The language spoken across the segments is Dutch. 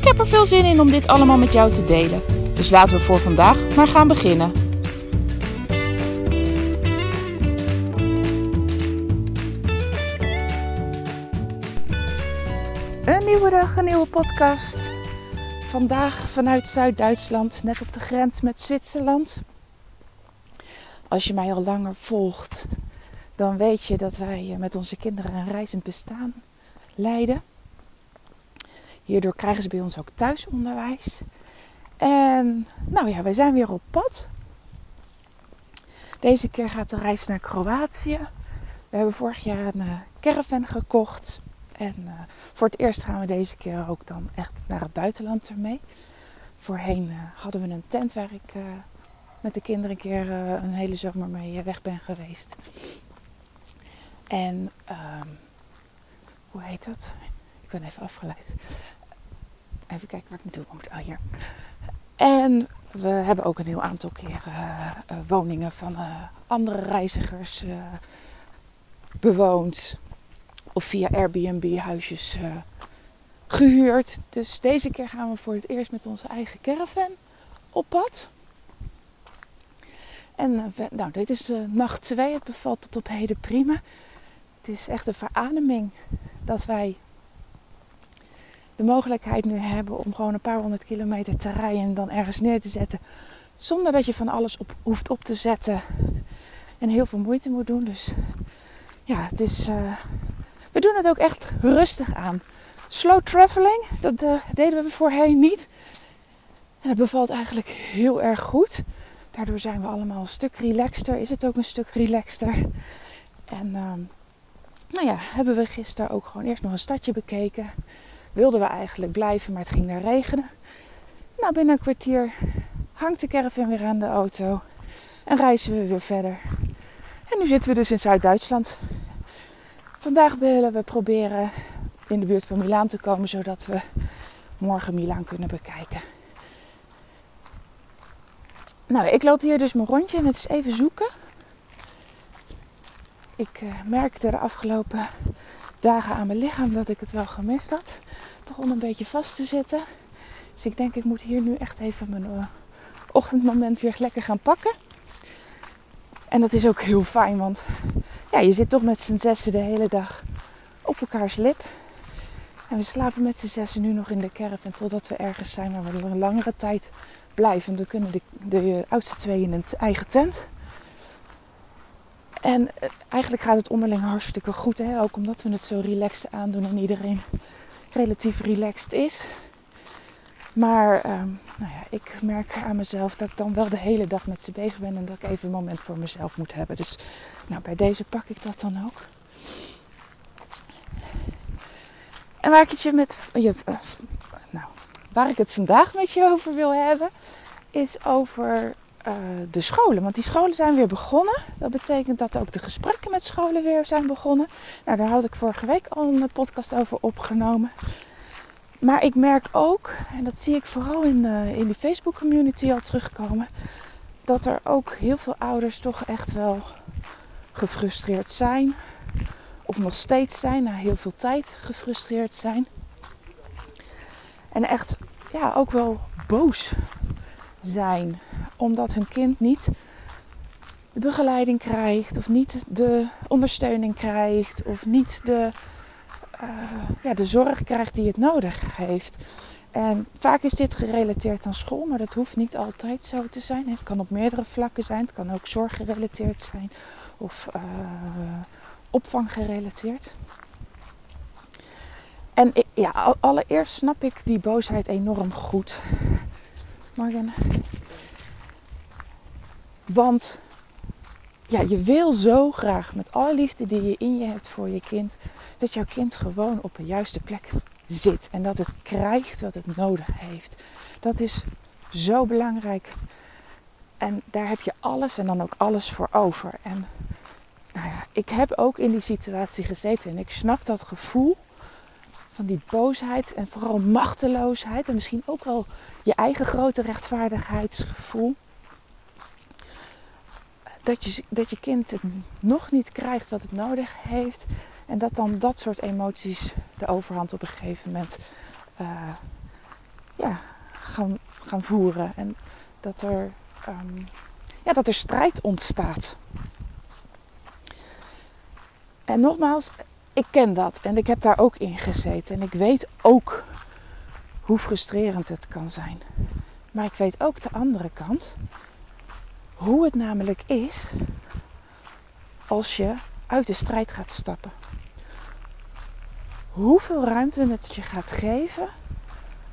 Ik heb er veel zin in om dit allemaal met jou te delen. Dus laten we voor vandaag maar gaan beginnen. Een nieuwe dag, een nieuwe podcast. Vandaag vanuit Zuid-Duitsland, net op de grens met Zwitserland. Als je mij al langer volgt, dan weet je dat wij met onze kinderen een reizend bestaan leiden. Hierdoor krijgen ze bij ons ook thuisonderwijs. En nou ja, wij zijn weer op pad. Deze keer gaat de reis naar Kroatië. We hebben vorig jaar een uh, caravan gekocht. En uh, voor het eerst gaan we deze keer ook dan echt naar het buitenland ermee. Voorheen uh, hadden we een tent waar ik met de kinderen een keer een hele zomer mee weg ben geweest. En um, hoe heet dat? Ik ben even afgeleid. Even kijken waar ik naartoe moet. Oh, hier. En we hebben ook een heel aantal keren uh, uh, woningen van uh, andere reizigers bewoond. Of via Airbnb-huisjes gehuurd. Dus deze keer gaan we voor het eerst met onze eigen caravan op pad. En nou, dit is nacht 2. Het bevalt tot op heden prima. Het is echt een verademing dat wij de mogelijkheid nu hebben om gewoon een paar honderd kilometer te rijden en dan ergens neer te zetten. Zonder dat je van alles op, hoeft op te zetten en heel veel moeite moet doen. Dus ja, het is, uh, we doen het ook echt rustig aan. Slow traveling, dat uh, deden we voorheen niet. En dat bevalt eigenlijk heel erg goed. Daardoor zijn we allemaal een stuk relaxter. Is het ook een stuk relaxter. En uh, nou ja, hebben we gisteren ook gewoon eerst nog een stadje bekeken wilden we eigenlijk blijven, maar het ging daar regenen. Nou, binnen een kwartier hangt de caravan weer aan de auto en reizen we weer verder. En nu zitten we dus in Zuid-Duitsland. Vandaag willen we proberen in de buurt van Milaan te komen, zodat we morgen Milaan kunnen bekijken. Nou, ik loop hier dus mijn rondje en het is even zoeken. Ik uh, merkte de afgelopen dagen aan mijn lichaam dat ik het wel gemist had. Het begon een beetje vast te zitten. Dus ik denk ik moet hier nu echt even mijn uh, ochtendmoment weer lekker gaan pakken. En dat is ook heel fijn, want ja, je zit toch met z'n zessen de hele dag op elkaars lip. En we slapen met z'n zessen nu nog in de caravan totdat we ergens zijn waar we een langere tijd blijven. Dan kunnen de, de oudste twee in een eigen tent. En eh, eigenlijk gaat het onderling hartstikke goed. Hè? Ook omdat we het zo relaxed aandoen en iedereen relatief relaxed is. Maar um, nou ja, ik merk aan mezelf dat ik dan wel de hele dag met ze bezig ben en dat ik even een moment voor mezelf moet hebben. Dus nou, bij deze pak ik dat dan ook. En waar ik het met. Je, uh, nou, waar ik het vandaag met je over wil hebben, is over uh, de scholen. Want die scholen zijn weer begonnen. Dat betekent dat ook de gesprekken met scholen weer zijn begonnen. Nou, daar had ik vorige week al een podcast over opgenomen. Maar ik merk ook, en dat zie ik vooral in, uh, in die Facebook community al terugkomen, dat er ook heel veel ouders toch echt wel gefrustreerd zijn. Of nog steeds zijn, na heel veel tijd gefrustreerd zijn. En echt ja, ook wel boos zijn omdat hun kind niet de begeleiding krijgt of niet de ondersteuning krijgt of niet de, uh, ja, de zorg krijgt die het nodig heeft. En vaak is dit gerelateerd aan school, maar dat hoeft niet altijd zo te zijn. Het kan op meerdere vlakken zijn. Het kan ook zorggerelateerd zijn of uh, opvang gerelateerd. En ja, allereerst snap ik die boosheid enorm goed. Morgen. Want ja, je wil zo graag met alle liefde die je in je hebt voor je kind, dat jouw kind gewoon op een juiste plek zit en dat het krijgt wat het nodig heeft. Dat is zo belangrijk. En daar heb je alles en dan ook alles voor over. En nou ja, ik heb ook in die situatie gezeten en ik snap dat gevoel van die boosheid en vooral machteloosheid en misschien ook wel je eigen grote rechtvaardigheidsgevoel. Dat je, dat je kind het nog niet krijgt wat het nodig heeft en dat dan dat soort emoties de overhand op een gegeven moment uh, ja, gaan, gaan voeren. En dat er, um, ja, dat er strijd ontstaat. En nogmaals, ik ken dat en ik heb daar ook in gezeten. En ik weet ook hoe frustrerend het kan zijn. Maar ik weet ook de andere kant. Hoe het namelijk is als je uit de strijd gaat stappen. Hoeveel ruimte het je gaat geven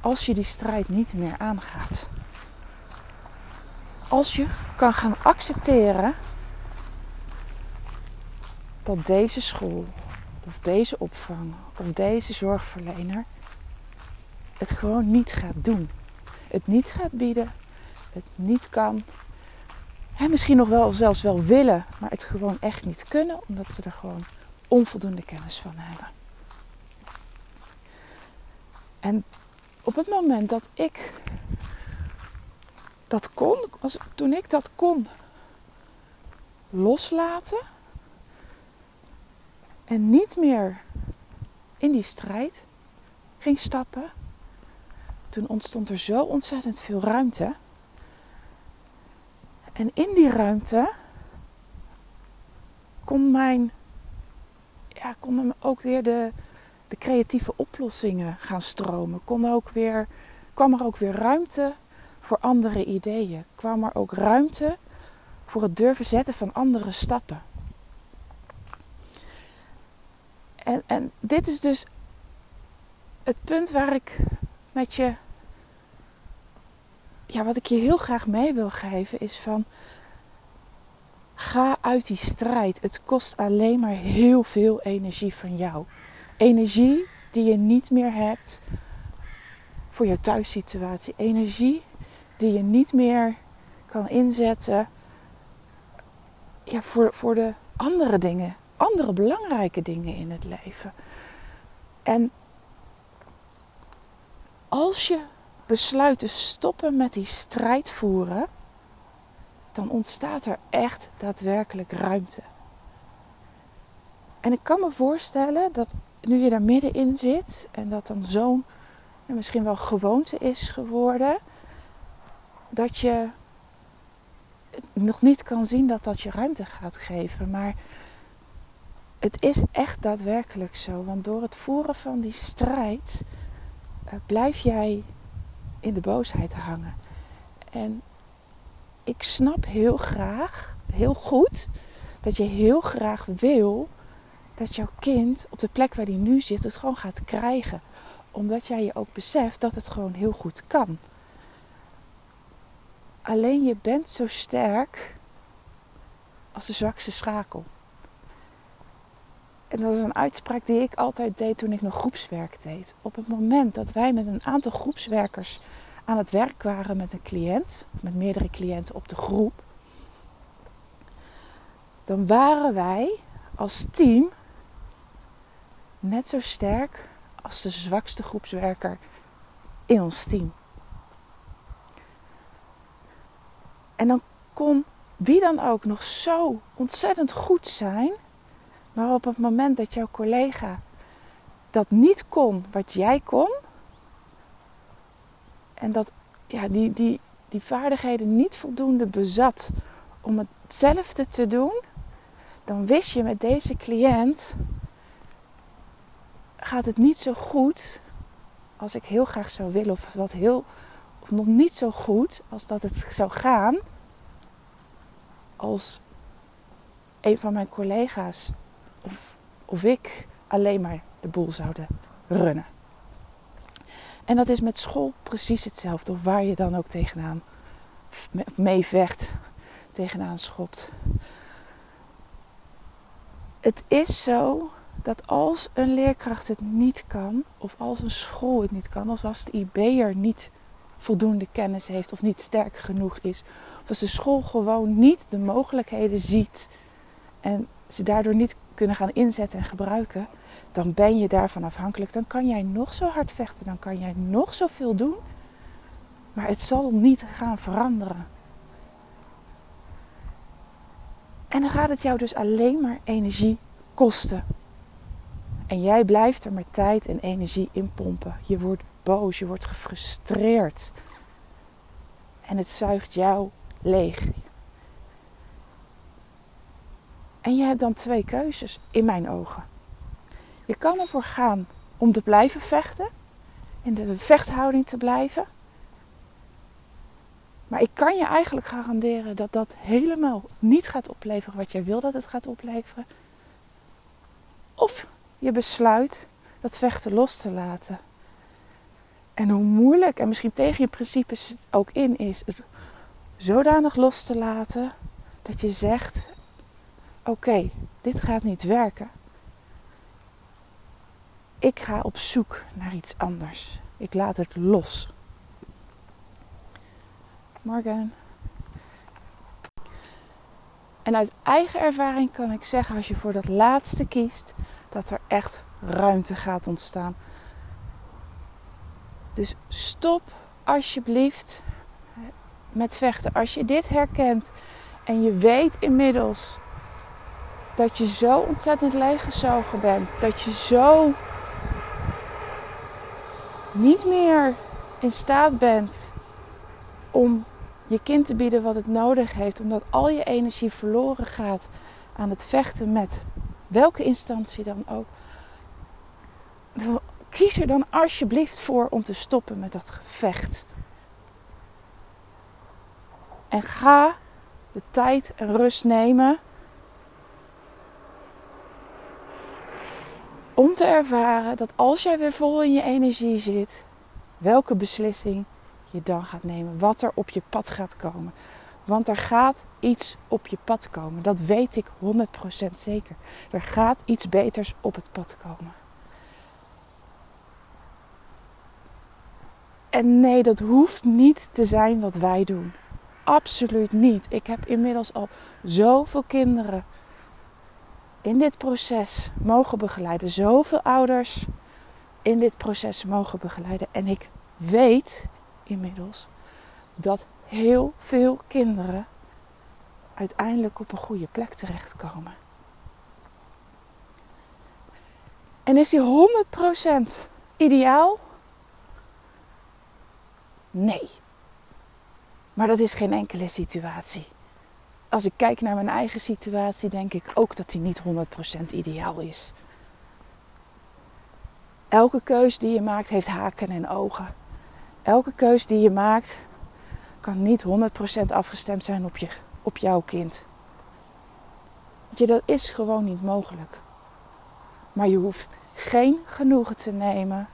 als je die strijd niet meer aangaat. Als je kan gaan accepteren dat deze school of deze opvang of deze zorgverlener het gewoon niet gaat doen. Het niet gaat bieden, het niet kan. En misschien nog wel zelfs wel willen, maar het gewoon echt niet kunnen, omdat ze er gewoon onvoldoende kennis van hebben. En op het moment dat ik dat kon, als, toen ik dat kon loslaten en niet meer in die strijd ging stappen, toen ontstond er zo ontzettend veel ruimte. En in die ruimte kon mijn, ja, konden ook weer de, de creatieve oplossingen gaan stromen. Kon ook weer, kwam er ook weer ruimte voor andere ideeën. Kwam er ook ruimte voor het durven zetten van andere stappen. En, en dit is dus het punt waar ik met je. Ja, wat ik je heel graag mee wil geven is van. Ga uit die strijd. Het kost alleen maar heel veel energie van jou. Energie die je niet meer hebt voor je thuissituatie. Energie die je niet meer kan inzetten ja, voor, voor de andere dingen. Andere belangrijke dingen in het leven. En als je besluit te stoppen met die strijd voeren, dan ontstaat er echt daadwerkelijk ruimte. En ik kan me voorstellen dat nu je daar middenin zit en dat dan zo'n misschien wel gewoonte is geworden, dat je nog niet kan zien dat dat je ruimte gaat geven. Maar het is echt daadwerkelijk zo. Want door het voeren van die strijd uh, blijf jij in de boosheid hangen. En ik snap heel graag, heel goed, dat je heel graag wil dat jouw kind op de plek waar hij nu zit het gewoon gaat krijgen. Omdat jij je ook beseft dat het gewoon heel goed kan. Alleen je bent zo sterk als de zwakste schakel. En dat is een uitspraak die ik altijd deed toen ik nog groepswerk deed. Op het moment dat wij met een aantal groepswerkers aan het werk waren met een cliënt, of met meerdere cliënten op de groep, dan waren wij als team net zo sterk als de zwakste groepswerker in ons team. En dan kon wie dan ook nog zo ontzettend goed zijn, maar op het moment dat jouw collega dat niet kon wat jij kon, en dat ja, die, die, die vaardigheden niet voldoende bezat om hetzelfde te doen, dan wist je met deze cliënt gaat het niet zo goed als ik heel graag zou willen, of wat heel, of nog niet zo goed als dat het zou gaan als een van mijn collega's of, ik alleen maar de boel zouden runnen. En dat is met school precies hetzelfde, of waar je dan ook tegenaan mee vecht, tegenaan schopt. Het is zo dat als een leerkracht het niet kan, of als een school het niet kan, of als de IB'er niet voldoende kennis heeft of niet sterk genoeg is, of als de school gewoon niet de mogelijkheden ziet en ze daardoor niet kunnen gaan inzetten en gebruiken, dan ben je daarvan afhankelijk. Dan kan jij nog zo hard vechten, dan kan jij nog zoveel doen, maar het zal niet gaan veranderen. En dan gaat het jou dus alleen maar energie kosten. En jij blijft er met tijd en energie in pompen. Je wordt boos, je wordt gefrustreerd. En het zuigt jou leeg. En je hebt dan twee keuzes in mijn ogen. Je kan ervoor gaan om te blijven vechten, in de vechthouding te blijven. Maar ik kan je eigenlijk garanderen dat dat helemaal niet gaat opleveren wat jij wil dat het gaat opleveren. Of je besluit dat vechten los te laten. En hoe moeilijk en misschien tegen je principes het ook in is, het zodanig los te laten dat je zegt: Oké, dit gaat niet werken. Ik ga op zoek naar iets anders. Ik laat het los. Morgen. En uit eigen ervaring kan ik zeggen, als je voor dat laatste kiest, dat er echt ruimte gaat ontstaan. Dus stop alsjeblieft met vechten. Als je dit herkent en je weet inmiddels dat je zo ontzettend leeggezogen bent, dat je zo niet meer in staat bent om je kind te bieden wat het nodig heeft, omdat al je energie verloren gaat aan het vechten met welke instantie dan ook. Kies er dan alsjeblieft voor om te stoppen met dat gevecht. En ga de tijd en rust nemen om te ervaren dat als jij weer vol in je energie zit, welke beslissing je dan gaat nemen, wat er op je pad gaat komen. Want er gaat iets op je pad komen. Dat weet ik 100% zeker. Er gaat iets beters op het pad komen. En nee, dat hoeft niet te zijn wat wij doen. Absoluut niet. Ik heb inmiddels al zoveel kinderen in dit proces mogen begeleiden. Zoveel ouders in dit proces mogen begeleiden. En ik weet inmiddels dat heel veel kinderen uiteindelijk op een goede plek terechtkomen. En is die 100% ideaal? Nee. Maar dat is geen enkele situatie. Als ik kijk naar mijn eigen situatie, denk ik ook dat die niet 100% ideaal is. Elke keus die je maakt heeft haken en ogen. Elke keus die je maakt kan niet 100% afgestemd zijn op, je, op jouw kind. je, dat is gewoon niet mogelijk. Maar je hoeft geen genoegen te nemen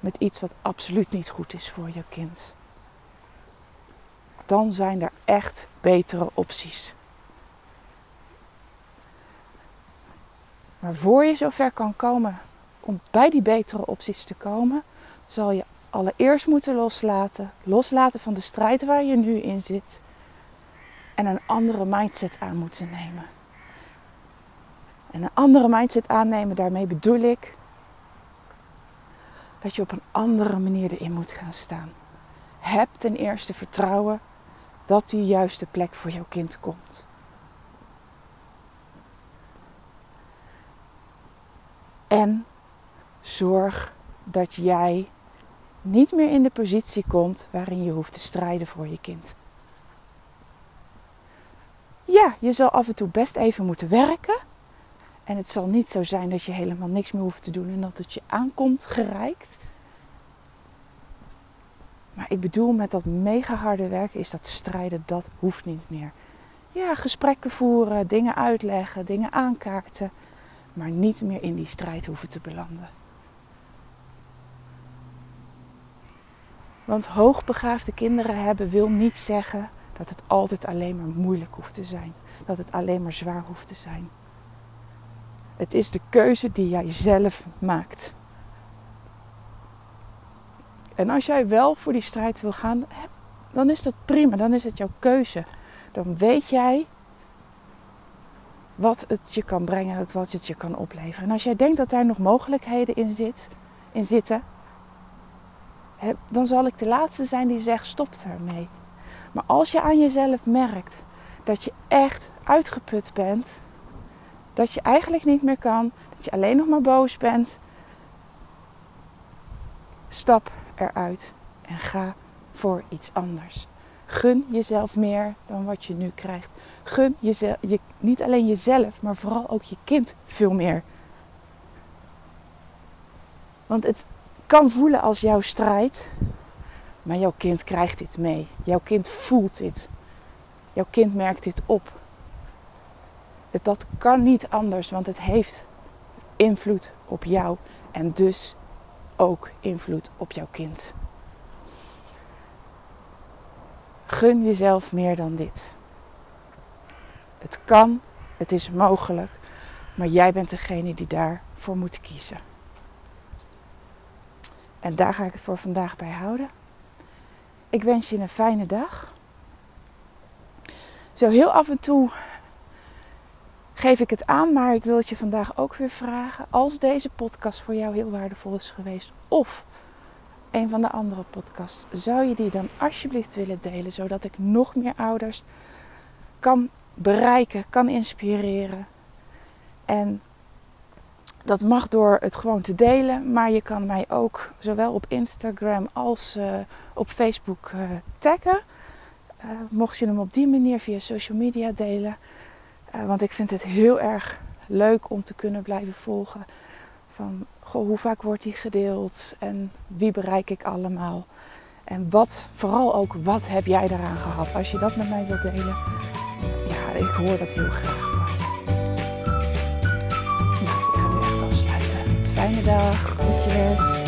met iets wat absoluut niet goed is voor je kind. Dan zijn er echt betere opties. Maar voor je zover kan komen om bij die betere opties te komen, zal je allereerst moeten loslaten. Loslaten van de strijd waar je nu in zit. En een andere mindset aan moeten nemen. En een andere mindset aannemen, daarmee bedoel ik dat je op een andere manier erin moet gaan staan. Heb ten eerste vertrouwen dat die juiste plek voor jouw kind komt. En zorg dat jij niet meer in de positie komt waarin je hoeft te strijden voor je kind. Ja, je zal af en toe best even moeten werken. En het zal niet zo zijn dat je helemaal niks meer hoeft te doen en dat het je aankomt gereikt. Maar ik bedoel met dat mega harde werken is dat strijden, dat hoeft niet meer. Ja, gesprekken voeren, dingen uitleggen, dingen aankaarten. Maar niet meer in die strijd hoeven te belanden. Want hoogbegaafde kinderen hebben wil niet zeggen dat het altijd alleen maar moeilijk hoeft te zijn. Dat het alleen maar zwaar hoeft te zijn. Het is de keuze die jij zelf maakt. En als jij wel voor die strijd wil gaan, dan is dat prima. Dan is het jouw keuze. Dan weet jij wat het je kan brengen, wat het je kan opleveren. En als jij denkt dat daar nog mogelijkheden in, zit, in zitten, dan zal ik de laatste zijn die zegt stop daarmee. Maar als je aan jezelf merkt dat je echt uitgeput bent, dat je eigenlijk niet meer kan, dat je alleen nog maar boos bent, stap eruit en ga voor iets anders. Gun jezelf meer dan wat je nu krijgt. Gun jezelf, je, niet alleen jezelf, maar vooral ook je kind veel meer. Want het kan voelen als jouw strijd, maar jouw kind krijgt dit mee. Jouw kind voelt dit. Jouw kind merkt dit op. Dat kan niet anders, want het heeft invloed op jou en dus ook invloed op jouw kind. Gun jezelf meer dan dit. Het kan, het is mogelijk, maar jij bent degene die daarvoor moet kiezen. En daar ga ik het voor vandaag bij houden. Ik wens je een fijne dag. Zo heel af en toe geef ik het aan, maar ik wil het je vandaag ook weer vragen. Als deze podcast voor jou heel waardevol is geweest, of een van de andere podcasts, zou je die dan alsjeblieft willen delen, zodat ik nog meer ouders kan bereiken, kan inspireren. En dat mag door het gewoon te delen, maar je kan mij ook zowel op Instagram als uh, op Facebook uh, taggen. Uh, mocht je hem op die manier via social media delen. Want ik vind het heel erg leuk om te kunnen blijven volgen. Van goh, hoe vaak wordt die gedeeld en wie bereik ik allemaal. En wat, vooral ook, wat heb jij daaraan gehad? Als je dat met mij wilt delen, ja, ik hoor dat heel graag van. Nou, ik ga nu echt afsluiten. Fijne dag, groetjes.